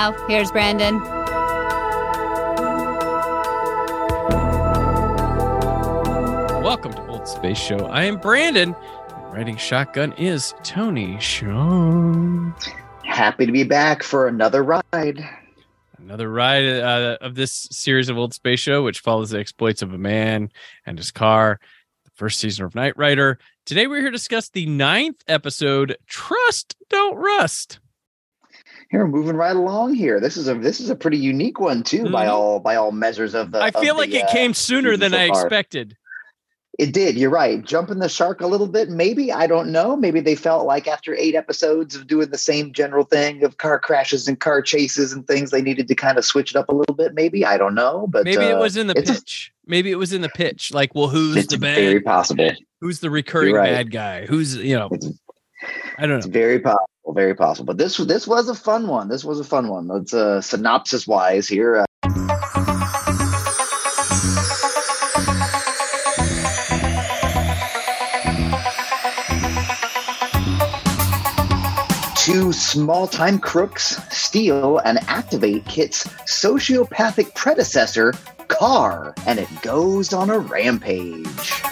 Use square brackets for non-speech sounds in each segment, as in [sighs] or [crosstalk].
Now, here's Brandon. Welcome to Old Space Show. I am Brandon. Riding shotgun is Tony Schaab. Happy to be back for another ride. Another ride uh, of this series of Old Space Show, which follows the exploits of a man and his car, the first season of Knight Rider. Today, we're here to discuss the ninth episode, Trust Don't Rust. Here, moving right along here. This is a this is a pretty unique one too, by Mhm. all by all measures of the. I feel the, like it uh, came sooner than so I expected. It did. You're right. Jumping the shark a little bit. Maybe I don't know. Maybe they felt like after eight episodes of doing the same general thing of car crashes and car chases and things, they needed to kind of switch it up a little bit. Maybe I don't know. But Maybe it uh, was in the it's a- pitch. Maybe it was in the pitch. Like, well, who's the very bad? possible. Who's the recurring right. bad guy? Who's you know? It's, I don't know. it's very possible. Very possible. But this this was a fun one. This was a fun one. Let's uh, synopsis wise here. Uh, Two small time crooks steal and activate KITT's sociopathic predecessor, KARR, and it goes on a rampage.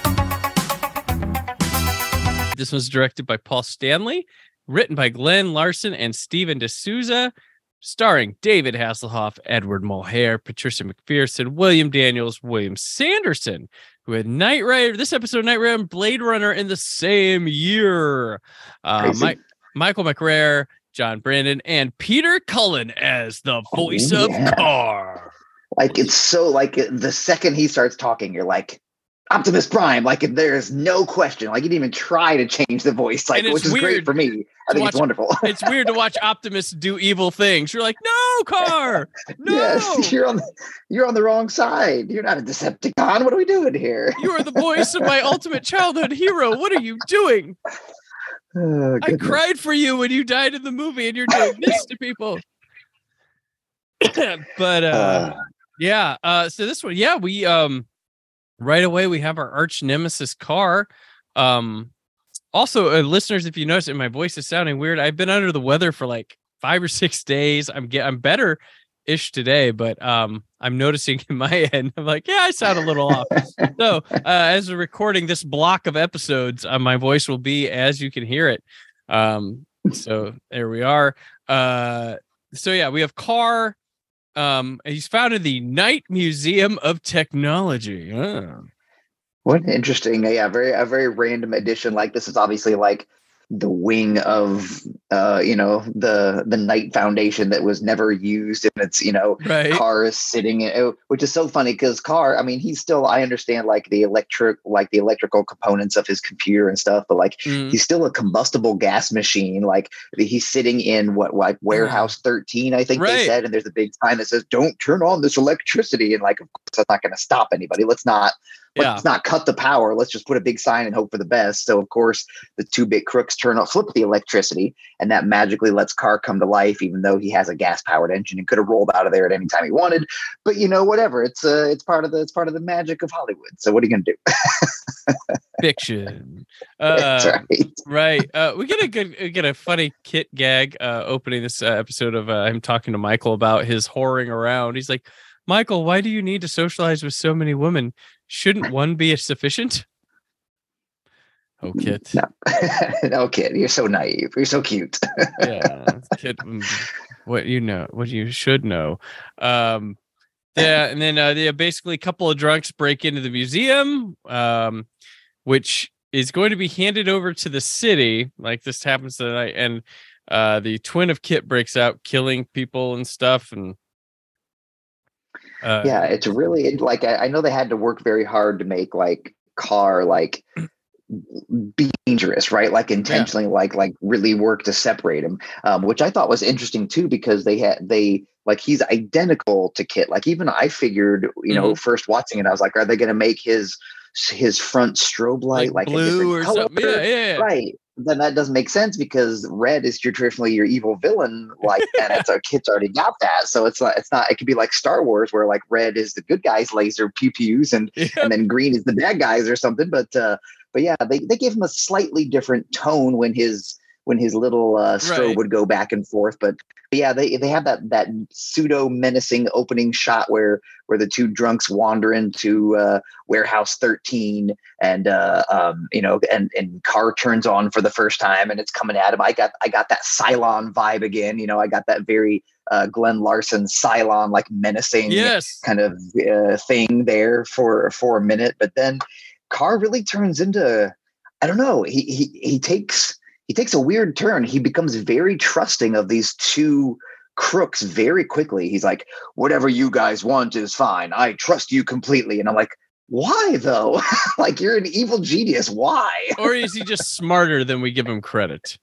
This was directed by Paul Stanley, written by Glen Larson and Steven de Souza, starring David Hasselhoff, Edward Mulhare, Patricia McPherson, William Daniels, William Sanderson, who had Knight Rider, this episode of Knight Rider and Blade Runner in the same year. Uh. Michael McRae, John Brandon, and Peter Cullen as the Oh, voice of yeah. KARR. Like it's so like the second he starts talking, you're like Optimus Prime. Like there's no question. Like you didn't even try to change the voice, like which is great for me. I think watch- it's wonderful. [laughs] It's weird to watch Optimus do evil things. You're like, no, KARR, [laughs] no. yes, you're on the, you're on the wrong side. You're not a Decepticon. What are we doing here? You are the voice of my ultimate childhood hero. What are you doing? [sighs] Oh, I cried for you when you died in the movie and you're doing this to people. [coughs] but uh, Uh, yeah, uh so this one, yeah, we um right away we have our arch nemesis KARR. Um also uh, listeners, if you notice it, my voice is sounding weird. I've been under the weather for like five or six days. I'm get I'm better ish today, but um I'm noticing [laughs] in my end, I'm like, yeah, I sound a little off. so [laughs] uh, as we're recording this block of episodes, uh, my voice will be as you can hear it. Um, so there we are. Uh, so yeah, we have KARR. Um, he's founded the Knight Museum of Technology. Ah. What an interesting, yeah, very a very random addition. Like this is obviously like the wing of uh, you know, the the Knight Foundation that was never used and it's, you know, Right. KARR is sitting in, oh, which is so funny because KARR, I mean, he's still I understand like the electric like the electrical components of his computer and stuff, but like Mm, he's still a combustible gas machine. Like he's sitting in what like warehouse 13, I think Right. they said, and there's a big sign that says, Don't turn on this electricity. And like of course that's not gonna stop anybody. Let's not yeah. let's not cut the power. Let's just put a big sign and hope for the best. So of course the two bit crooks turn off flip the electricity and that magically lets KARR come to life, even though he has a gas powered engine and could have rolled out of there at any time he wanted. But you know, whatever. It's uh it's part of the it's part of the magic of Hollywood. So what are you gonna do? [laughs] Fiction. [laughs] Uh, right. right. Uh, we get a good, we get a funny KITT gag uh, opening this uh, episode of uh, him talking to Michael about his whoring around. He's like, Michael, why do you need to socialize with so many women? Shouldn't [laughs] one be sufficient? Oh, KITT. No. [laughs] no kid, you're so naive. You're so cute. yeah, [laughs] KITT. mm, What you know, what you should know. Um, yeah, and then uh, yeah, basically a couple of drunks break into the museum, um, which is going to be handed over to the city. Like this happens tonight, and uh, the twin of KITT breaks out, killing people and stuff, and uh, yeah, it's really like I, I know they had to work very hard to make like KARR like dangerous, right? Like intentionally, yeah. like like really work to separate him, um, which I thought was interesting too because they had they like he's identical to KITT. Like even I figured, you know, mm-hmm. first watching it, I was like, are they going to make his his front strobe light like, like blue or color? something? Yeah, yeah, yeah, right. Then that doesn't make sense because red is your traditionally your evil villain, like, [laughs] and it's a KITT's already got that. So it's not, it's not. It could be like Star Wars, where like red is the good guys' laser pew pews, and yep. and then green is the bad guys or something. But uh, but yeah, they they gave him a slightly different tone when his when his little uh, strobe right. would go back and forth. But, but yeah, they they have that that pseudo menacing opening shot where where the two drunks wander into uh, warehouse 13 and uh, um, you know and and KARR turns on for the first time and it's coming at him. I got I got that Cylon vibe again. You know, I got that very uh, Glen Larson Cylon like menacing yes. kind of uh, thing there for for a minute, but then KARR really turns into I don't know. He he he takes he takes a weird turn. He becomes very trusting of these two crooks very quickly. He's like, whatever you guys want is fine. I trust you completely. And I'm like, why though? [laughs] like you're an evil genius. Why? [laughs] or is he just smarter than we give him credit?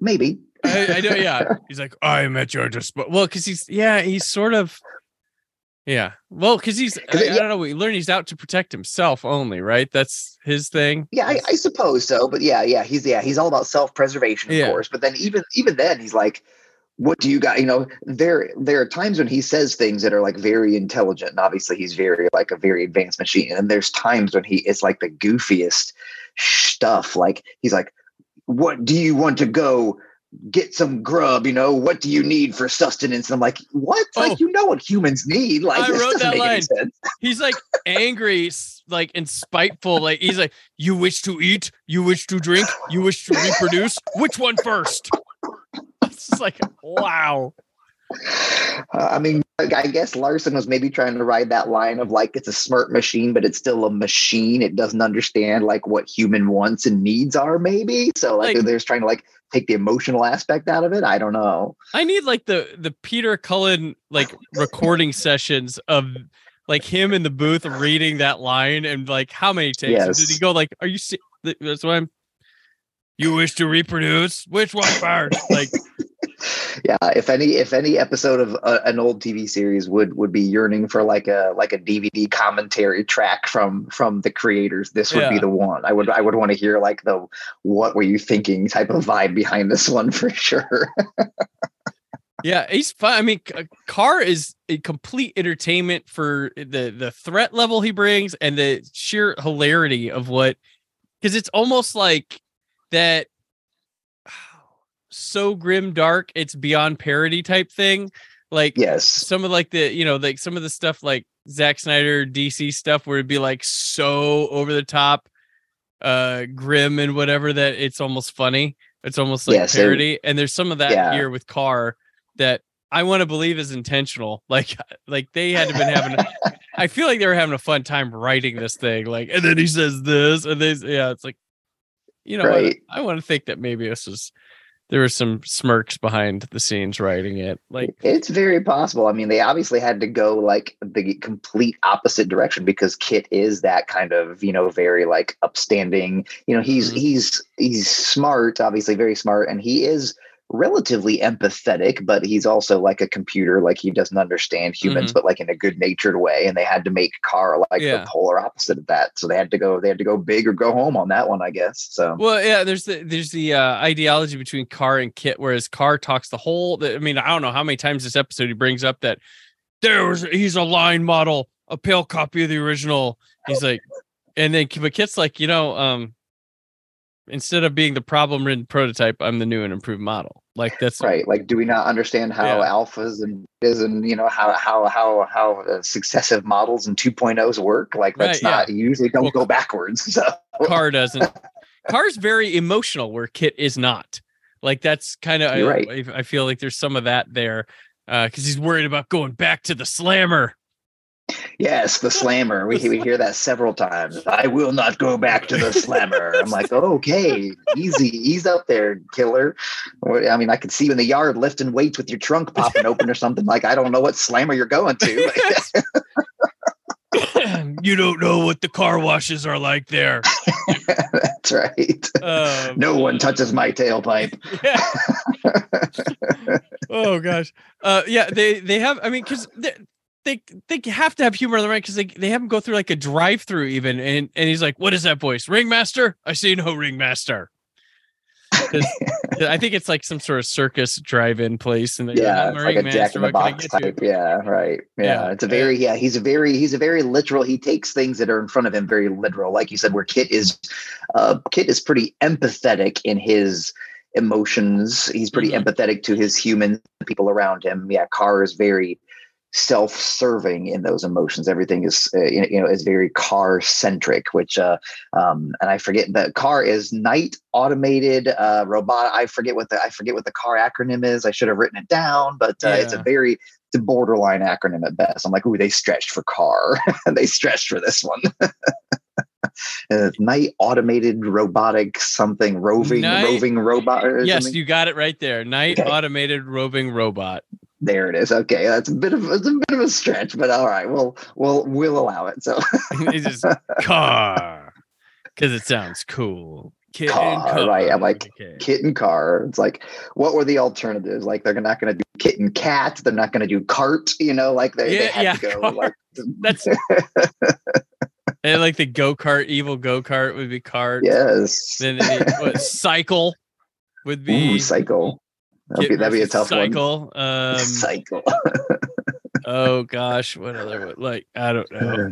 Maybe. I, I know. Yeah. He's like, I am at your disposal. Well, because he's yeah, he's sort of yeah. Well, because he's, I, I, don't know, we learn he's out to protect himself only, right? That's his thing. Yeah, I, I suppose so. But yeah, yeah, he's, yeah, he's all about self preservation, of yeah. course. But then even, even then, he's like, what do you got? You know, there, there are times when he says things that are like very intelligent. And obviously, he's very, like a very advanced machine. And there's times when he is like the goofiest stuff. Like, he's like, what do you want to go get some grub, you know, what do you need for sustenance? And I'm like, what? Oh, like, you know what humans need. Like, I wrote that line. [laughs] He's like angry, like, and spiteful. Like, he's like, you wish to eat, you wish to drink, you wish to reproduce. Which one first? It's like, wow. Uh, I mean, I guess Larson was maybe trying to ride that line of like it's a smart machine, but it's still a machine. It doesn't understand like what human wants and needs are, maybe. So like, like they're just trying to like take the emotional aspect out of it. I don't know. I need like the the Peter Cullen like [laughs] recording sessions of like him in the booth reading that line and like how many takes yes. did he go like are you see that's why I'm you wish to reproduce which one first like yeah if any if any episode of uh, an old tv series would would be yearning for like a like a dvd commentary track from from the creators this would yeah. be the one. I would i would want to hear like the what were you thinking? type of vibe behind this one [laughs] for sure. Yeah he's fun i mean KARR is a complete entertainment for the the threat level he brings and the sheer hilarity of what because it's almost like that so grim dark it's beyond parody type thing. Like yes. some of like the you know like some of the stuff like Zack Snyder DC stuff where it'd be like so over the top uh grim and whatever that it's almost funny. It's almost like yes, parody. And there's some of that yeah. here with KARR that I want to believe is intentional. [laughs] Like like they had to been having a, [laughs] I feel like they were having a fun time writing this thing. Like and then he says this and they yeah it's like you know right. I, I want to think that maybe this is there were some smirks behind the scenes writing it. Like it's very possible. I mean, they obviously had to go like the complete opposite direction because KITT is that kind of, you know, very like upstanding, you know, he's mm-hmm. he's he's smart, obviously very smart, and he is relatively empathetic, but he's also like a computer, like he doesn't understand humans, mm-hmm. but like in a good natured way. And they had to make KARR like yeah. the polar opposite of that. So they had to go, they had to go big or go home on that one, I guess. So well, yeah, there's the there's the uh, ideology between KARR and KITT, whereas KARR talks the whole. I mean, I don't know how many times this episode he brings up that there was he's a line model, a pale copy of the original. He's like, and then but KITT's like, you know, um, instead of being the problem ridden prototype, I'm the new and improved model. Like that's right. Like, do we not understand how yeah. alphas and is and you know how how how how uh, successive models and 2.0s work? Like that's right, not yeah. usually don't well, go backwards. [laughs] So KARR doesn't. KARR's very emotional where KITT is not. Like that's kind of I, right. I feel like there's some of that there because uh, he's worried about going back to the slammer. Yes, the slammer. We, we hear that several times. I will not go back to the slammer. I'm like, oh, okay, easy, ease up there, killer. I mean, I could see you in the yard lifting weights with your trunk popping open or something. Like, I don't know what slammer you're going to. [laughs] you don't know what the car washes are like there. That's right. Um, no one touches my tailpipe. [laughs] yeah. [laughs] oh gosh. Uh, yeah. They they have. I mean, because they, they have to have humor on the right because they they have him go through like a drive through even, and and he's like, "What is that voice? Ringmaster? I see no ringmaster. [laughs] I think it's like some sort of circus drive-in place, and yeah, it's like a Jack in the Box type. Yeah, right. Yeah, Yeah, it's a very yeah. He's a very he's a very literal. He takes things that are in front of him very literal, like you said. Where KITT is, uh, KITT is pretty empathetic in his emotions. He's pretty Mhm. empathetic to his human people around him. Yeah, KARR is very self-serving in those emotions everything is uh, you know- is very car centric which uh um and i forget the KARR is Knight automated uh robot i forget what the i forget what the KARR acronym is i should have written it down but uh, it's a very it's a borderline acronym at best i'm like ooh they stretched for KARR and [laughs] they stretched for this one [laughs] uh, Knight automated robotic something roving Knight- roving robot Yes, something. you got it right there. Knight Okay. automated roving robot. There it is okay that's a bit of it's a bit of a stretch but all right we'll we'll we'll allow it so [laughs] it's just KARR because it sounds cool. KITT KARR, right, I'm like, okay. KITT and KARR. It's like, what were the alternatives? Like, they're not going to do kit and cat. They're not going to do cart. You know, like they, they Yeah, had yeah, to go. car. [laughs] Like, That's [laughs] and like the go kart, evil go kart would be cart. yes. Then the, what, cycle would be Ooh, cycle. That'd be, that'd be a tough cycle. Um, one. cycle. [laughs] [laughs] oh gosh, what other one? like I don't know.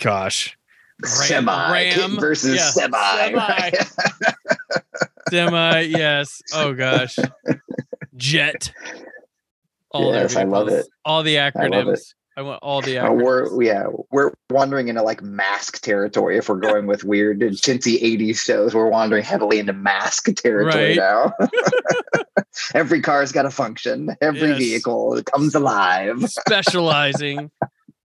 Gosh, semi. Ram, versus yeah, semi. semi. right? [laughs] semi. Yes. Oh gosh, jet. Yes, the I love it. All the acronyms. I want all the Uh, we're yeah we're wandering into like M.A.S.K. territory if we're going with weird and chintzy 80s shows we're wandering heavily into M.A.S.K. territory Right. now [laughs] [laughs] every car's got a function every Yes. vehicle comes alive [laughs] specializing.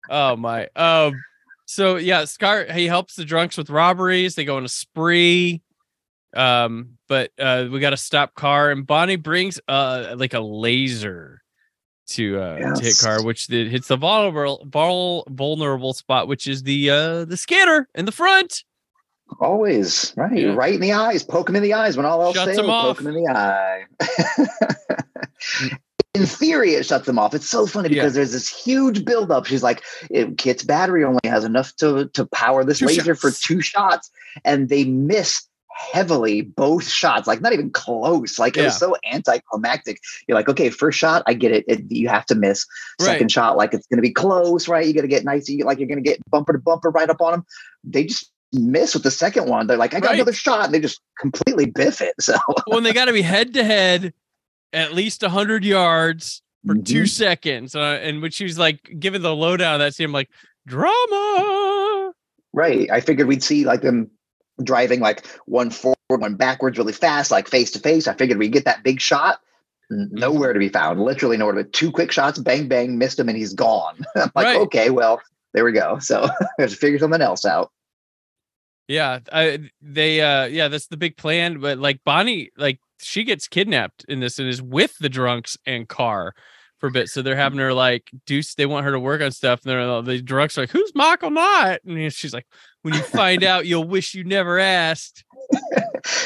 oh my. Um. So yeah, Scar he helps the drunks with robberies. They go on a spree. Um. But uh, we got to stop KARR, and Bonnie brings uh like a laser to uh to hit KARR, which it hits the vulnerable vulnerable spot, which is the uh the scanner in the front. always. Right. Yeah. right in the eyes. Poke him in the eyes when all else Shuts fails. poke him in the eye. In theory it shuts them off. It's so funny Yeah. because there's this huge buildup. She's like KITT's battery only has enough to to power this Two laser for two shots and they miss heavily both shots like not even close like it was so anticlimactic you're like okay first shot i get it, it you have to miss second Right. shot like it's going to be close right you got to get nice you, like you're going to get bumper to bumper right up on them they just miss with the second one they're like i got Right. another shot and they just completely biff it [laughs] so when they got to be head to head, at least hundred yards for two Mhm. seconds. Uh, and when she was like giving the lowdown that scene, I'm like, drama. Right. I figured we'd see like them driving like one forward, one backwards really fast, like face to face. I figured we'd get that big shot. Mm-hmm. Nowhere to be found. Literally nowhere. But two quick shots, bang, bang, missed him, and he's gone. [laughs] I'm like, Right. okay, well, there we go. So [laughs] I have to figure something else out. Yeah, I, they uh yeah, that's the big plan. But like Bonnie, like she gets kidnapped in this and is with the drunks and KARR for a bit. So they're having her like do they want her to work on stuff, and they're the drunks are like, Who's Michael Knight? And she's like, When you find out, you'll wish you never asked. [laughs]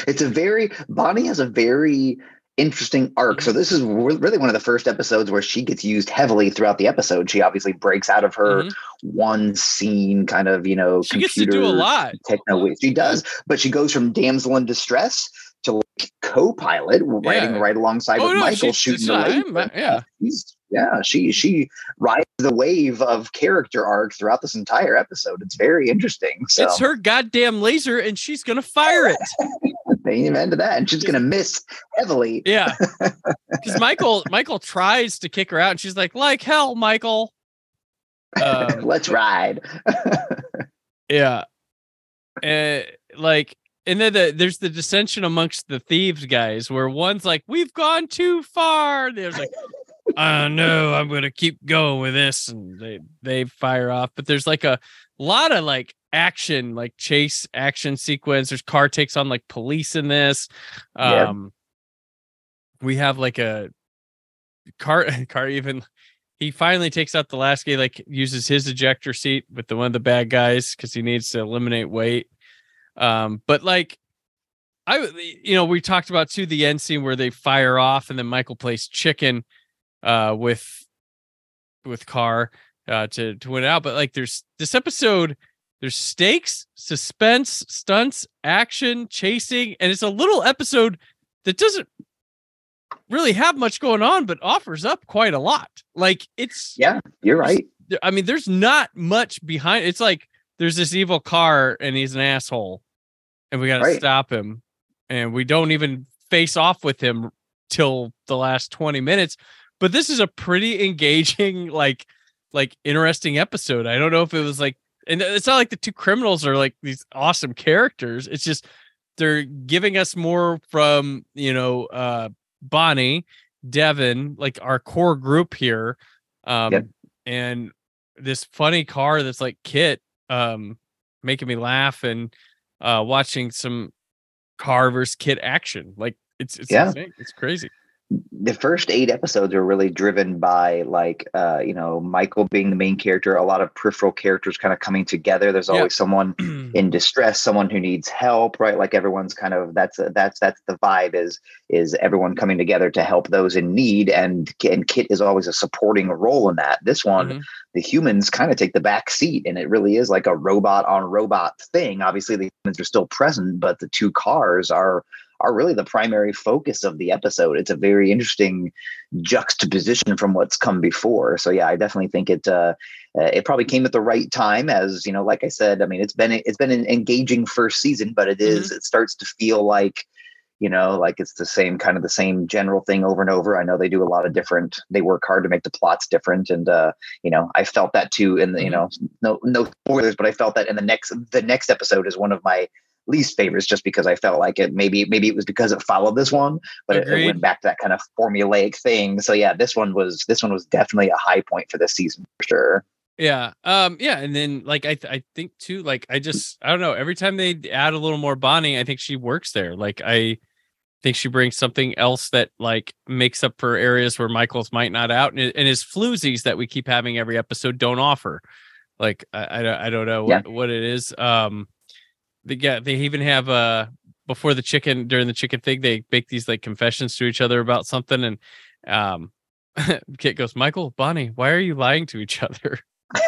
It's a very Bonnie has a very interesting arc. Mm-hmm. So this is really one of the first episodes where she gets used heavily throughout the episode. She obviously breaks out of her Mhm. one scene kind of, you know, She gets to do a lot. techno she does but she goes from damsel in distress to like co-pilot riding Yeah. right alongside Oh with no, michael shooting the I'm- yeah. She's- yeah she she rides the wave of character arc throughout this entire episode. It's very interesting so. It's her goddamn laser, and she's gonna fire it. [laughs] amen to that and she's gonna miss heavily. Yeah, [laughs] because Michael Michael tries to kick her out, and she's like, "Like hell, Michael." [laughs] Um, let's ride. Yeah, and like, and then the, there's the dissension amongst the thieves guys, where one's like, "We've gone too far," and there's like, "I know, I'm gonna keep going with this," and they they fire off. But there's like a lot of like action, like chase action sequence. There's KARR takes on like police in this. Yeah. Um, we have like a car [laughs] KARR even he finally takes out the last guy, like uses his ejector seat with the one of the bad guys because he needs to eliminate weight. Um, but like I you know, we talked about too the end scene where they fire off and then Michael plays chicken uh with with KARR uh to to win it out. But like there's this episode, there's stakes, suspense, stunts, action, chasing, and it's a little episode that doesn't really have much going on, but offers up quite a lot. Like it's yeah, you're right. I mean, there's not much behind. It's like there's this evil car and he's an asshole, and we got to right. stop him, and we don't even face off with him till the last 20 minutes. But this is a pretty engaging, [laughs] like, like interesting episode. I don't know if it was like, and it's not like the two criminals are like these awesome characters. It's just they're giving us more from you know uh Bonnie, Devin, like our core group here. Um, yep. and this funny car that's like KITT, um, making me laugh and uh watching some KARR versus KITT action. Like it's it's yeah. Insane. it's crazy the first eight episodes are really driven by like uh you know michael being the main character a lot of peripheral characters kind of coming together there's always yeah. someone [clears throat] in distress someone who needs help right like everyone's kind of that's that's that's the vibe is is everyone coming together to help those in need and and KITT is always a supporting role in that this one mm-hmm. the humans kind of take the back seat and it really is like a robot on robot thing obviously the humans are still present but the two cars are are really the primary focus of the episode. It's a very interesting juxtaposition from what's come before. So yeah, I definitely think it uh, uh, it probably came at the right time as you know, like I said, I mean it's been it's been an engaging first season, but it is, mm-hmm. it starts to feel like you know like it's the same kind of the same general thing over and over i know they do a lot of different they work hard to make the plots different and uh you know i felt that too in the you mm-hmm. know no no spoilers but i felt that in the next the next episode is one of my least favorites just because I felt like it maybe maybe it was because it followed this one, but it, it, went back to that kind of formulaic thing. So yeah, this one was this one was definitely a high point for this season for sure. Yeah. Um yeah, and then like I th- I think too like I just I don't know, every time they add a little more Bonnie, I think she works there. Like I think she brings something else that like makes up for areas where Michael's might not out and, and his floozies that we keep having every episode don't offer. Like I I, I don't know yeah. what, what it is. Um they get they even have uh before the chicken during the chicken thing they make these like confessions to each other about something and um [laughs] KITT goes michael bonnie why are you lying to each other? [laughs]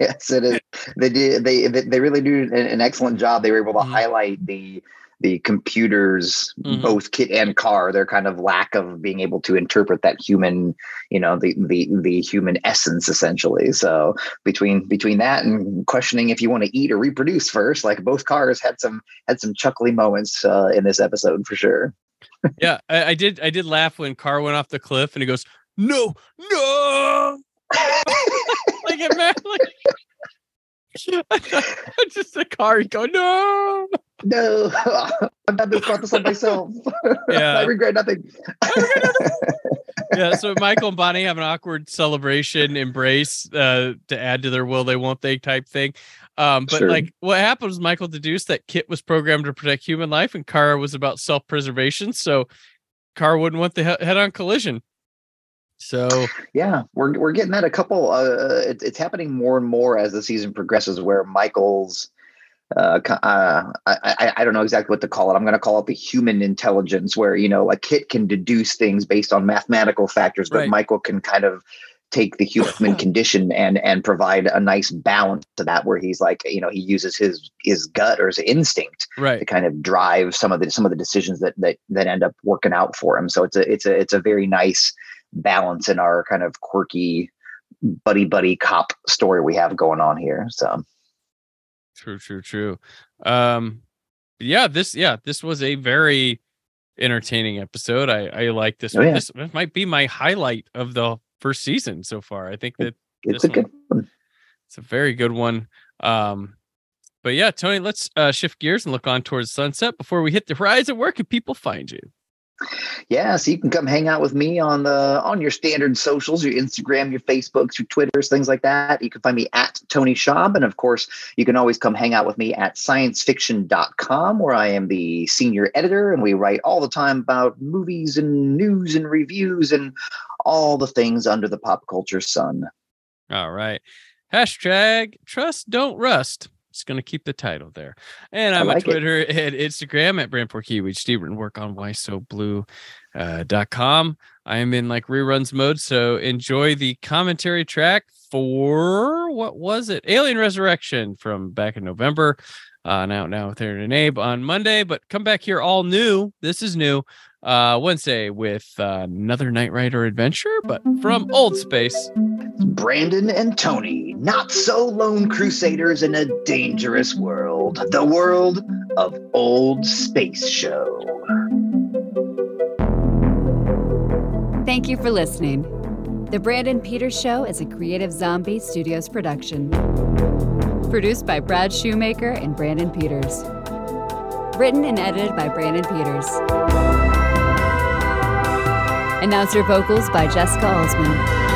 Yes it is. They did they they really do an, excellent job. They were able to mm-hmm. highlight the the computers, mm-hmm. both KITT and KARR, their kind of lack of being able to interpret that human, you know, the the the human essence essentially. So between between that and questioning if you want to eat or reproduce first, like both cars had some had some chuckly moments uh, in this episode for sure. [laughs] yeah, I, I, did I did laugh when KARR went off the cliff and he goes, No, no [laughs] like it man like [laughs] just a car go, no no, I've done this process on myself. [laughs] Yeah. I regret nothing. yeah. So Michael and Bonnie have an awkward celebration embrace uh, to add to their will they won't they type thing. Um, but sure. like what happened was Michael deduced that KITT was programmed to protect human life and KARR was about self preservation. So KARR wouldn't want the head on collision. So yeah, we're we're getting that a couple. Uh, it, it's happening more and more as the season progresses, where Michael's uh, uh, I, I don't know exactly what to call it. I'm going to call it the human intelligence, where you know a KITT can deduce things based on mathematical factors, but right. Michael can kind of take the human [laughs] condition and and provide a nice balance to that, where he's like, you know, he uses his his gut or his instinct right. to kind of drive some of the some of the decisions that that that end up working out for him. So it's a it's a it's a very nice balance in our kind of quirky buddy buddy cop story we have going on here. So True, true, true. Um, yeah, this, yeah, this was a very entertaining episode. I, I like this. Oh, yeah. This, this might be my highlight of the first season so far. I think that it's a good one. It's a very good one. Um, but yeah, Tony, let's uh, shift gears and look on towards sunset before we hit the horizon. Where can people find you? Yeah, so you can come hang out with me on the on your standard socials, your Instagram, your Facebooks, your Twitters, things like that. You can find me at Tony Schaab. And of course, you can always come hang out with me at sciencefiction.com, where I am the senior editor and we write all the time about movies and news and reviews and all the things under the pop culture sun. All right. Hashtag trust don't rust. Just going to keep the title there. And I'm like on Twitter it. and Instagram at Brand Porky, Steve written work on Why So Blu uh, dot com. I am in like reruns mode, so enjoy the commentary track for what was it? Alien Resurrection from back in November. Uh, now, now with Aaron and Abe on Monday, but come back here all new. This is new. Uh, Wednesday with uh, another Knight Rider adventure, but from Old Space. Brandon and Tony, not so lone crusaders in a dangerous world. The world of Old Space Show. Thank you for listening. The Brandon Peters Show is a Creative Zombie Studios production. Produced by Brad Shoemaker and Brandon Peters. Written and edited by Brandon Peters. Announcer vocals by Jessica Alsman.